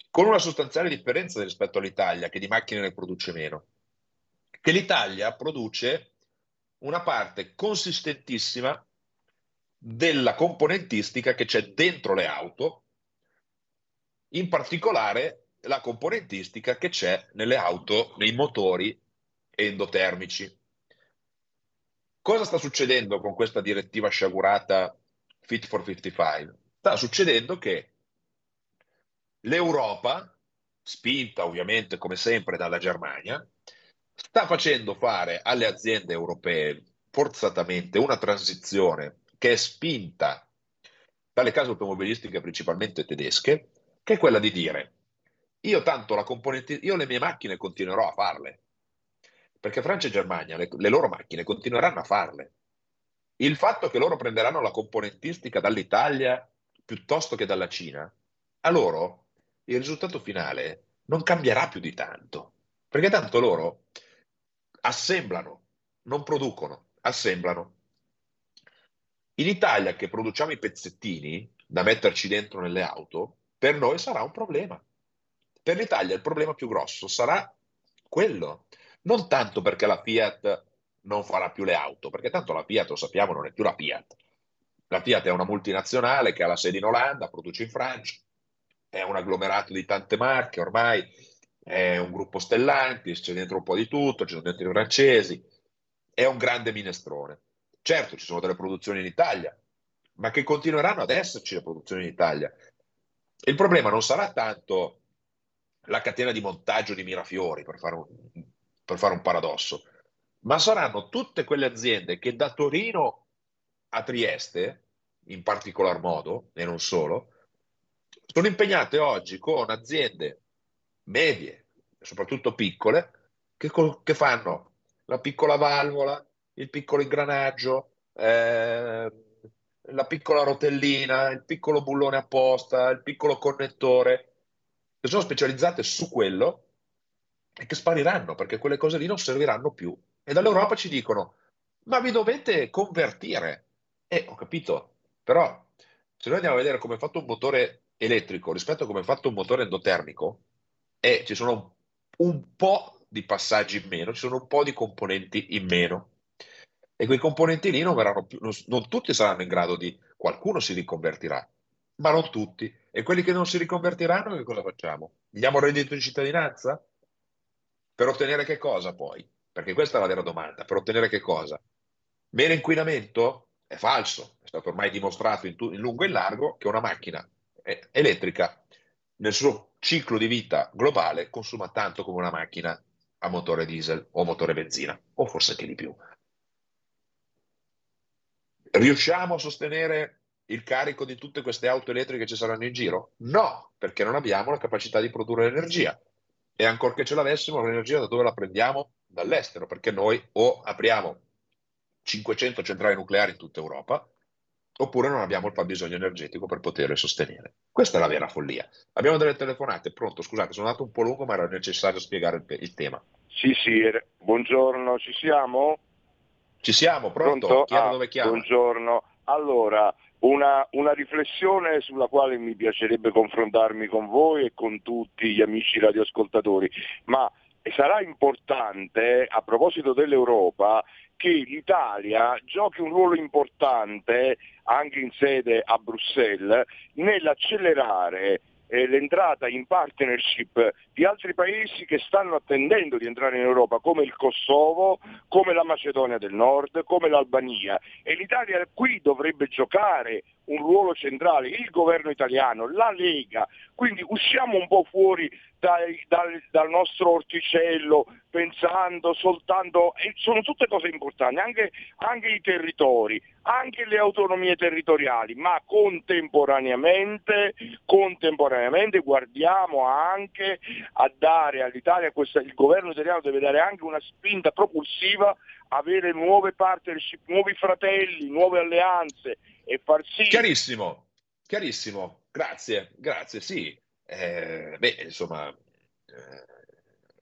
con una sostanziale differenza rispetto all'Italia, che di macchine ne produce meno. Che l'Italia produce una parte consistentissima della componentistica che c'è dentro le auto, in particolare la componentistica che c'è nelle auto, nei motori endotermici. Cosa sta succedendo con questa direttiva sciagurata Fit for 55? Sta succedendo che l'Europa, spinta ovviamente come sempre dalla Germania, sta facendo fare alle aziende europee forzatamente una transizione che è spinta dalle case automobilistiche principalmente tedesche, che è quella di dire io tanto la componente, io le mie macchine continuerò a farle, perché Francia e Germania le, le loro macchine continueranno a farle. Il fatto che loro prenderanno la componentistica dall'Italia piuttosto che dalla Cina, a loro il risultato finale non cambierà più di tanto. Perché tanto loro assemblano, non producono, assemblano. In Italia che produciamo i pezzettini da metterci dentro nelle auto, per noi sarà un problema. Per l'Italia il problema più grosso sarà quello. Non tanto perché la Fiat non farà più le auto, perché tanto la Fiat, lo sappiamo, non è più la Fiat. La Fiat è una multinazionale che ha la sede in Olanda, produce in Francia, è un agglomerato di tante marche ormai, è un gruppo Stellantis, c'è dentro un po' di tutto, ci sono dentro i francesi, è un grande minestrone. Certo, ci sono delle produzioni in Italia, ma che continueranno ad esserci le produzioni in Italia. Il problema non sarà tanto la catena di montaggio di Mirafiori, per fare un, per fare un paradosso, ma saranno tutte quelle aziende che da Torino a Trieste, in particolar modo, e non solo, sono impegnate oggi con aziende medie, soprattutto piccole, che, che fanno la piccola valvola, il piccolo ingranaggio, eh, la piccola rotellina, il piccolo bullone apposta, il piccolo connettore, che sono specializzate su quello e che spariranno perché quelle cose lì non serviranno più. E dall'Europa ci dicono, ma vi dovete convertire. E ho capito, però se noi andiamo a vedere come è fatto un motore elettrico rispetto a come è fatto un motore endotermico, e ci sono un po' di passaggi in meno, ci sono un po' di componenti in meno. E quei componenti lì non, verranno più, non, non tutti saranno in grado di, qualcuno si riconvertirà, ma non tutti. E quelli che non si riconvertiranno, che cosa facciamo? Diamo reddito di cittadinanza? Per ottenere che cosa poi? Perché questa è la vera domanda. Per ottenere che cosa? Meno inquinamento? È falso. È stato ormai dimostrato in, tu- in lungo e in largo che una macchina eh, elettrica nel suo ciclo di vita globale consuma tanto come una macchina a motore diesel o motore benzina, o forse anche di più. Riusciamo a sostenere il carico di tutte queste auto elettriche che ci saranno in giro? No, perché non abbiamo la capacità di produrre energia. E ancorché ce l'avessimo, l'energia da dove la prendiamo? Dall'estero, perché noi o apriamo 500 centrali nucleari in tutta Europa, oppure non abbiamo il fabbisogno energetico per poterle sostenere. Questa è la vera follia. Abbiamo delle telefonate, pronto, scusate, sono andato un po' lungo, ma era necessario spiegare il, il tema. Sì, sì, buongiorno, ci siamo? Ci siamo, pronto? pronto? Chiama ah, dove chiama. Buongiorno. Allora, una, una, riflessione sulla quale mi piacerebbe confrontarmi con voi e con tutti gli amici radioascoltatori, ma sarà importante, a proposito dell'Europa, che l'Italia giochi un ruolo importante anche in sede a Bruxelles nell'accelerare eh, l'entrata in partnership di altri paesi che stanno attendendo di entrare in Europa, come il Kosovo, come la Macedonia del Nord, come l'Albania. E l'Italia qui dovrebbe giocare un ruolo centrale, il governo italiano, la Lega, quindi usciamo un po' fuori dai, dal, dal, nostro orticello pensando soltanto, sono tutte cose importanti, anche, anche i territori, anche le autonomie territoriali, ma contemporaneamente, contemporaneamente guardiamo anche a dare all'Italia, questa, il governo italiano deve dare anche una spinta propulsiva, avere nuove partnership, nuovi fratelli, nuove alleanze e far sì... Chiarissimo, chiarissimo, grazie, grazie, sì. Eh, beh, insomma, eh,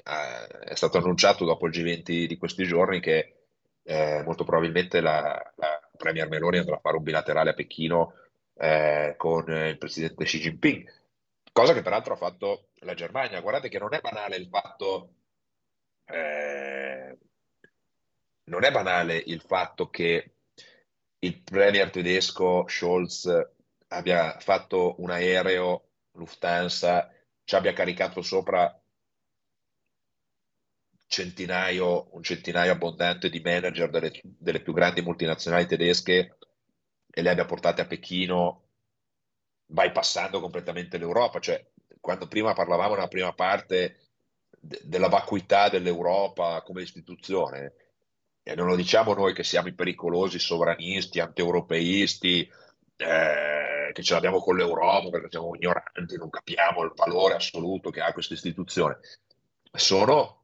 è stato annunciato dopo il G20 di questi giorni che eh, molto probabilmente la, la, Premier Meloni andrà a fare un bilaterale a Pechino eh, con il presidente Xi Jinping, cosa che peraltro ha fatto la Germania. Guardate che non è banale il fatto, eh, non è banale il fatto che il premier tedesco Scholz abbia fatto un aereo Lufthansa, ci abbia caricato sopra centinaio, un centinaio abbondante di manager delle, delle più grandi multinazionali tedesche e le abbia portate a Pechino bypassando completamente l'Europa. Cioè, quando prima parlavamo nella prima parte de- della vacuità dell'Europa come istituzione, e non lo diciamo noi che siamo i pericolosi sovranisti, anti-europeisti, eh, che ce l'abbiamo con l'Europa perché siamo ignoranti, non capiamo il valore assoluto che ha questa istituzione. Sono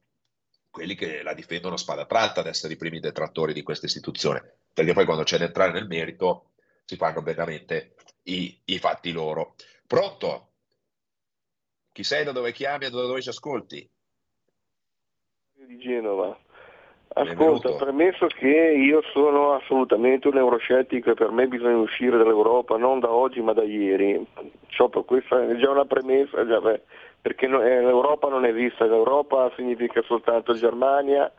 quelli che la difendono a spada tratta ad essere i primi detrattori di questa istituzione, perché poi quando c'è da entrare nel merito si fanno veramente i, i fatti loro. Pronto? Chi sei, da dove chiami e da dove ci ascolti? di Genova. Ascolta, premesso che io sono assolutamente un euroscettico e per me bisogna uscire dall'Europa non da oggi ma da ieri, Ciò per questa è già una premessa, già beh, perché no, eh, l'Europa non esiste, l'Europa significa soltanto Germania,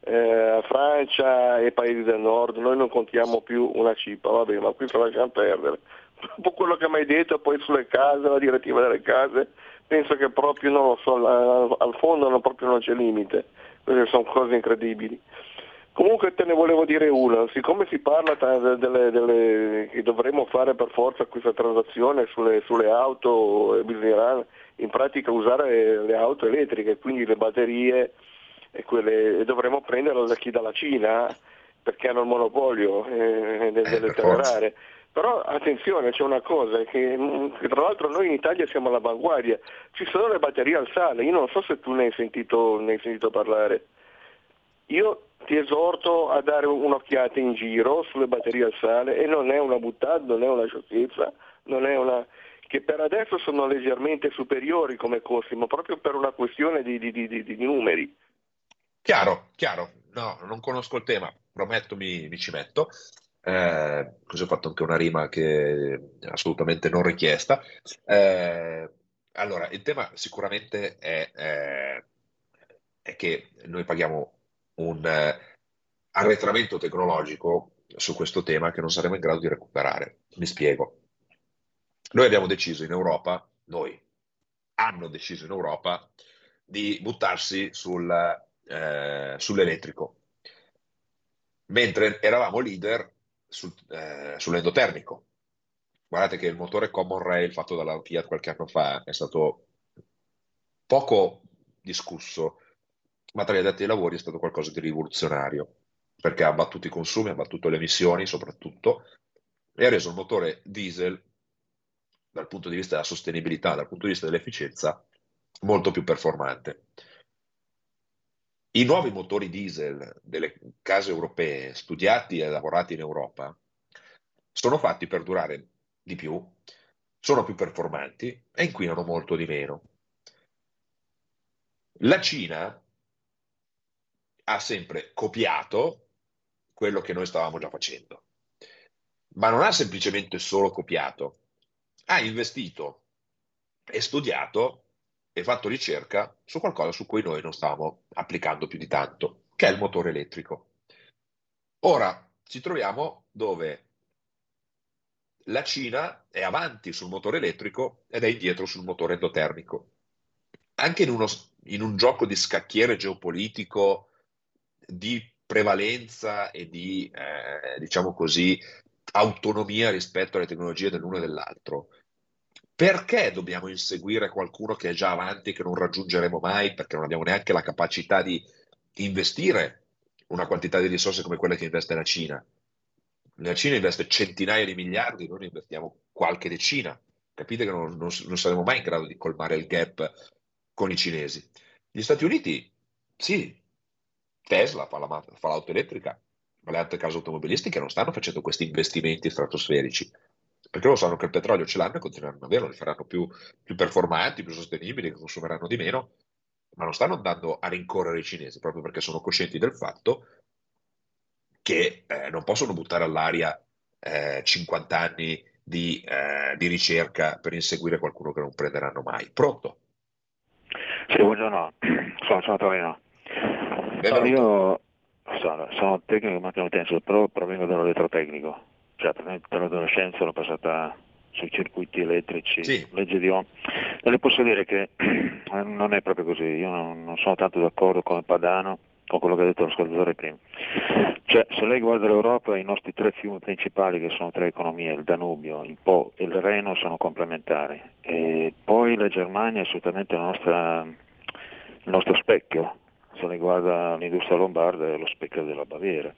eh, Francia e paesi del nord, noi non contiamo più una cippa, vabbè, ma qui lo lasciamo perdere. [laughs] Dopo quello che mi hai detto poi sulle case, la direttiva delle case, penso che proprio non lo so, al, fondo proprio non c'è limite, queste sono cose incredibili. Comunque te ne volevo dire una, siccome si parla delle, delle, che dovremmo fare per forza questa transazione sulle, sulle auto e bisognerà in pratica usare le auto elettriche, quindi le batterie e, quelle, e dovremmo prenderle da chi dalla Cina perché hanno il monopolio eh, delle eh, terre rare. Però attenzione, c'è una cosa, che, mm, che, tra l'altro noi in Italia siamo all'avanguardia, ci sono le batterie al sale, io non so se tu ne hai sentito, ne hai sentito parlare. Io ti esorto a dare un'occhiata in giro sulle batterie al sale e non è una buttata, non è una sciocchezza, non è una che per adesso sono leggermente superiori come costi, ma proprio per una questione di, di, di, di numeri. Chiaro, chiaro. No, non conosco il tema, prometto mi, mi ci metto. Eh, così ho fatto anche una rima che è assolutamente non richiesta. Eh, allora, il tema sicuramente è, è, è che noi paghiamo un eh, arretramento tecnologico su questo tema che non saremo in grado di recuperare. Mi spiego. Noi abbiamo deciso in Europa, noi hanno deciso in Europa di buttarsi sul, eh, sull'elettrico, mentre eravamo leader sul, eh, sull'endotermico. Guardate che il motore Common Rail fatto dalla Fiat qualche anno fa è stato poco discusso, ma tra gli addetti ai lavori è stato qualcosa di rivoluzionario, perché ha abbattuto i consumi, ha abbattuto le emissioni soprattutto, e ha reso il motore diesel dal punto di vista della sostenibilità, dal punto di vista dell'efficienza, molto più performante. I nuovi motori diesel delle case europee, studiati e lavorati in Europa, sono fatti per durare di più, sono più performanti e inquinano molto di meno. La Cina ha sempre copiato quello che noi stavamo già facendo, ma non ha semplicemente solo copiato, ha investito e studiato e fatto ricerca su qualcosa su cui noi non stavamo applicando più di tanto, che è il motore elettrico. Ora ci troviamo dove la Cina è avanti sul motore elettrico ed è indietro sul motore endotermico. Anche in, uno, in un gioco di scacchiere geopolitico di prevalenza e di, eh, diciamo così, autonomia rispetto alle tecnologie dell'uno e dell'altro, perché dobbiamo inseguire qualcuno che è già avanti che non raggiungeremo mai perché non abbiamo neanche la capacità di investire una quantità di risorse come quelle che investe la Cina? La Cina investe centinaia di miliardi, noi investiamo qualche decina. Capite che non, non, non saremo mai in grado di colmare il gap con i cinesi. Gli Stati Uniti, sì, Tesla fa, la, fa l'auto elettrica, ma le altre case automobilistiche non stanno facendo questi investimenti stratosferici perché loro sanno che il petrolio ce l'hanno e continueranno ad averlo, li faranno più, più performanti, più sostenibili, consumeranno di meno, ma non stanno andando a rincorrere i cinesi proprio perché sono coscienti del fatto che eh, non possono buttare all'aria eh, 50 anni di, eh, di, ricerca per inseguire qualcuno che non prenderanno mai. Pronto? Sì, buongiorno, [clears throat] sono, sono Torino. Sono io sono, sono tecnico di macchinotenso, però provengo dall'elettrotecnico cioè per l'adolescenza l'ho passata sui circuiti elettrici, sì. legge di Ohm. E le posso dire che [clears throat] non è proprio così, io non, non sono tanto d'accordo con Padano, con quello che ha detto l'ascoltatore prima. Cioè, se lei guarda l'Europa, i nostri tre fiumi principali, che sono tre economie, il Danubio, il Po e il Reno, sono complementari. E poi la Germania è assolutamente nostra, il nostro specchio, se riguarda l'industria lombarda è lo specchio della Baviera.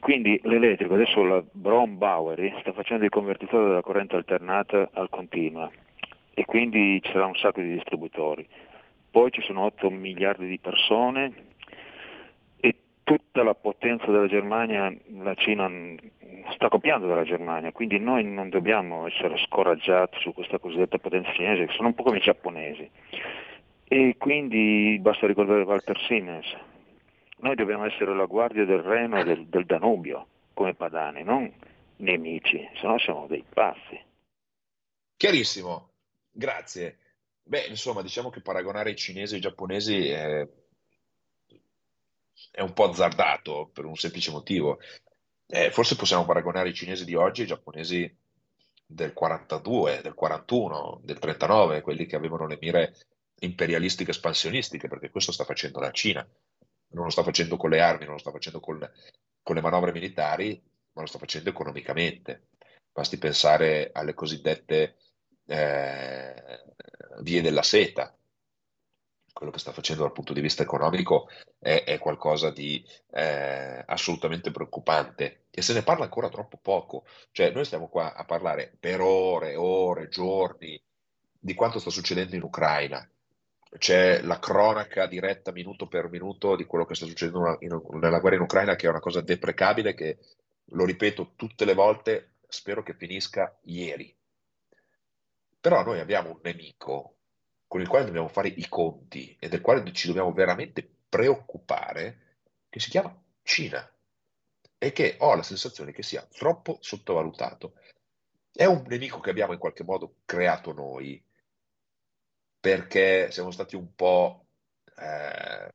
Quindi l'elettrico, adesso la Braun Bowery sta facendo il convertitore della corrente alternata al continua e quindi ci sarà un sacco di distributori. Poi ci sono 8 miliardi di persone e tutta la potenza della Germania, la Cina sta copiando dalla Germania, quindi noi non dobbiamo essere scoraggiati su questa cosiddetta potenza cinese, che sono un po' come i giapponesi. E quindi basta ricordare Walter Siemens, Noi dobbiamo essere la guardia del Reno e del, del Danubio, come padani, non nemici, se no siamo dei pazzi. Chiarissimo, grazie. Beh, insomma, diciamo che paragonare i cinesi e i giapponesi è, è un po' azzardato per un semplice motivo. Eh, forse possiamo paragonare i cinesi di oggi ai giapponesi del 42, del 41, del 39, quelli che avevano le mire imperialistiche espansionistiche, perché questo sta facendo la Cina. Non lo sta facendo con le armi, non lo sta facendo con, con le manovre militari, ma lo sta facendo economicamente. Basti pensare alle cosiddette eh, vie della seta. Quello che sta facendo dal punto di vista economico è, è qualcosa di eh, assolutamente preoccupante e se ne parla ancora troppo poco. Cioè, noi stiamo qua a parlare per ore, ore, giorni di quanto sta succedendo in Ucraina. C'è la cronaca diretta minuto per minuto di quello che sta succedendo in, nella guerra in Ucraina, che è una cosa deprecabile, che lo ripeto tutte le volte, spero che finisca ieri. Però noi abbiamo un nemico con il quale dobbiamo fare i conti e del quale ci dobbiamo veramente preoccupare, che si chiama Cina e che ho la sensazione che sia troppo sottovalutato. È un nemico che abbiamo in qualche modo creato noi, perché siamo stati un po' eh,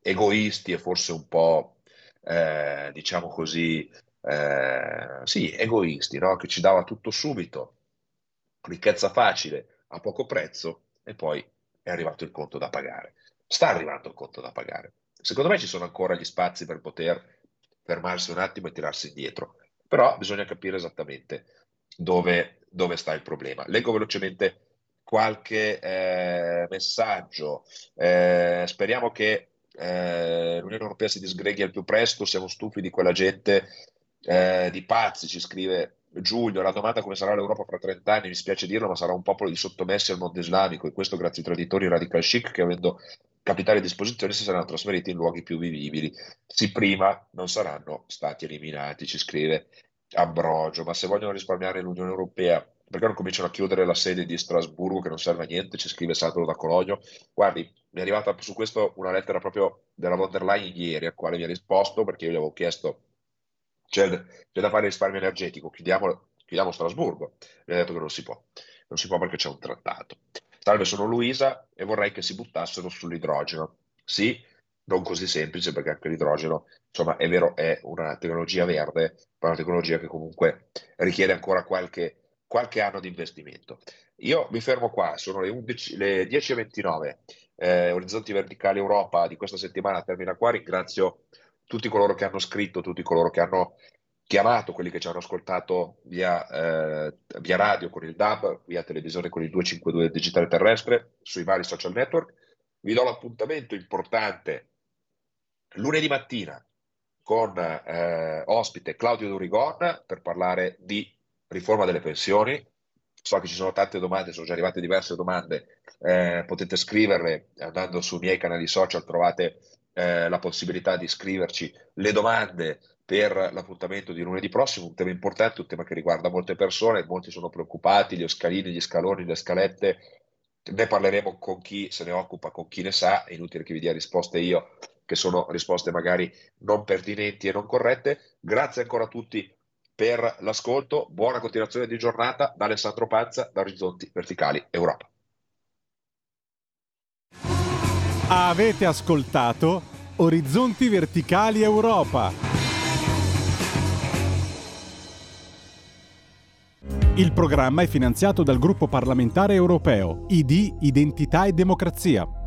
egoisti e forse un po', eh, diciamo così, eh, sì, egoisti, no? che ci dava tutto subito ricchezza facile a poco prezzo e poi è arrivato il conto da pagare. Sta arrivando il conto da pagare. Secondo me ci sono ancora gli spazi per poter fermarsi un attimo e tirarsi indietro, però bisogna capire esattamente dove, dove sta il problema. Leggo velocemente qualche eh, messaggio. Eh, speriamo che eh, l'Unione Europea si disgreghi al più presto, siamo stufi di quella gente eh, di pazzi, ci scrive Giulio, la domanda come sarà l'Europa fra 30 anni, mi spiace dirlo, ma sarà un popolo di sottomessi al mondo islamico e questo grazie ai traditori radical chic che avendo capitali a disposizione si saranno trasferiti in luoghi più vivibili. Sì, prima non saranno stati eliminati, ci scrive Ambrogio, ma se vogliono risparmiare l'Unione Europea, perché non cominciano a chiudere la sede di Strasburgo che non serve a niente, ci scrive Sandro da Cologno. Guardi, mi è arrivata su questo una lettera proprio della von der Leyen ieri, al quale mi ha risposto perché io gli avevo chiesto c'è, c'è da fare risparmio energetico, chiudiamo, chiudiamo Strasburgo. Mi ha detto che non si può, non si può perché c'è un trattato. Salve, sono Luisa e vorrei che si buttassero sull'idrogeno. Sì, non così semplice perché anche l'idrogeno, insomma, è vero, è una tecnologia verde, ma una tecnologia che comunque richiede ancora qualche, qualche anno di investimento. Io mi fermo qua, sono le, 11, le 10.29, eh, Orizzonti Verticali Europa di questa settimana termina qua, ringrazio tutti coloro che hanno scritto, tutti coloro che hanno chiamato, quelli che ci hanno ascoltato via, eh, via radio con il DAB, via televisione con il 252 digitale terrestre, sui vari social network. Vi do l'appuntamento importante lunedì mattina con eh, ospite Claudio Durigon per parlare di riforma delle pensioni. So che ci sono tante domande, sono già arrivate diverse domande, eh, potete scriverle andando sui miei canali social, trovate eh, la possibilità di scriverci le domande per l'appuntamento di lunedì prossimo, un tema importante, un tema che riguarda molte persone, molti sono preoccupati, gli scalini, gli scaloni, le scalette, ne parleremo con chi se ne occupa, con chi ne sa, è inutile che vi dia risposte io, che sono risposte magari non pertinenti e non corrette. Grazie ancora a tutti per l'ascolto, buona continuazione di giornata da Alessandro Pazza, da Orizzonti Verticali Europa. Avete ascoltato Orizzonti Verticali Europa. Il programma è finanziato dal gruppo parlamentare europeo ID Identità e Democrazia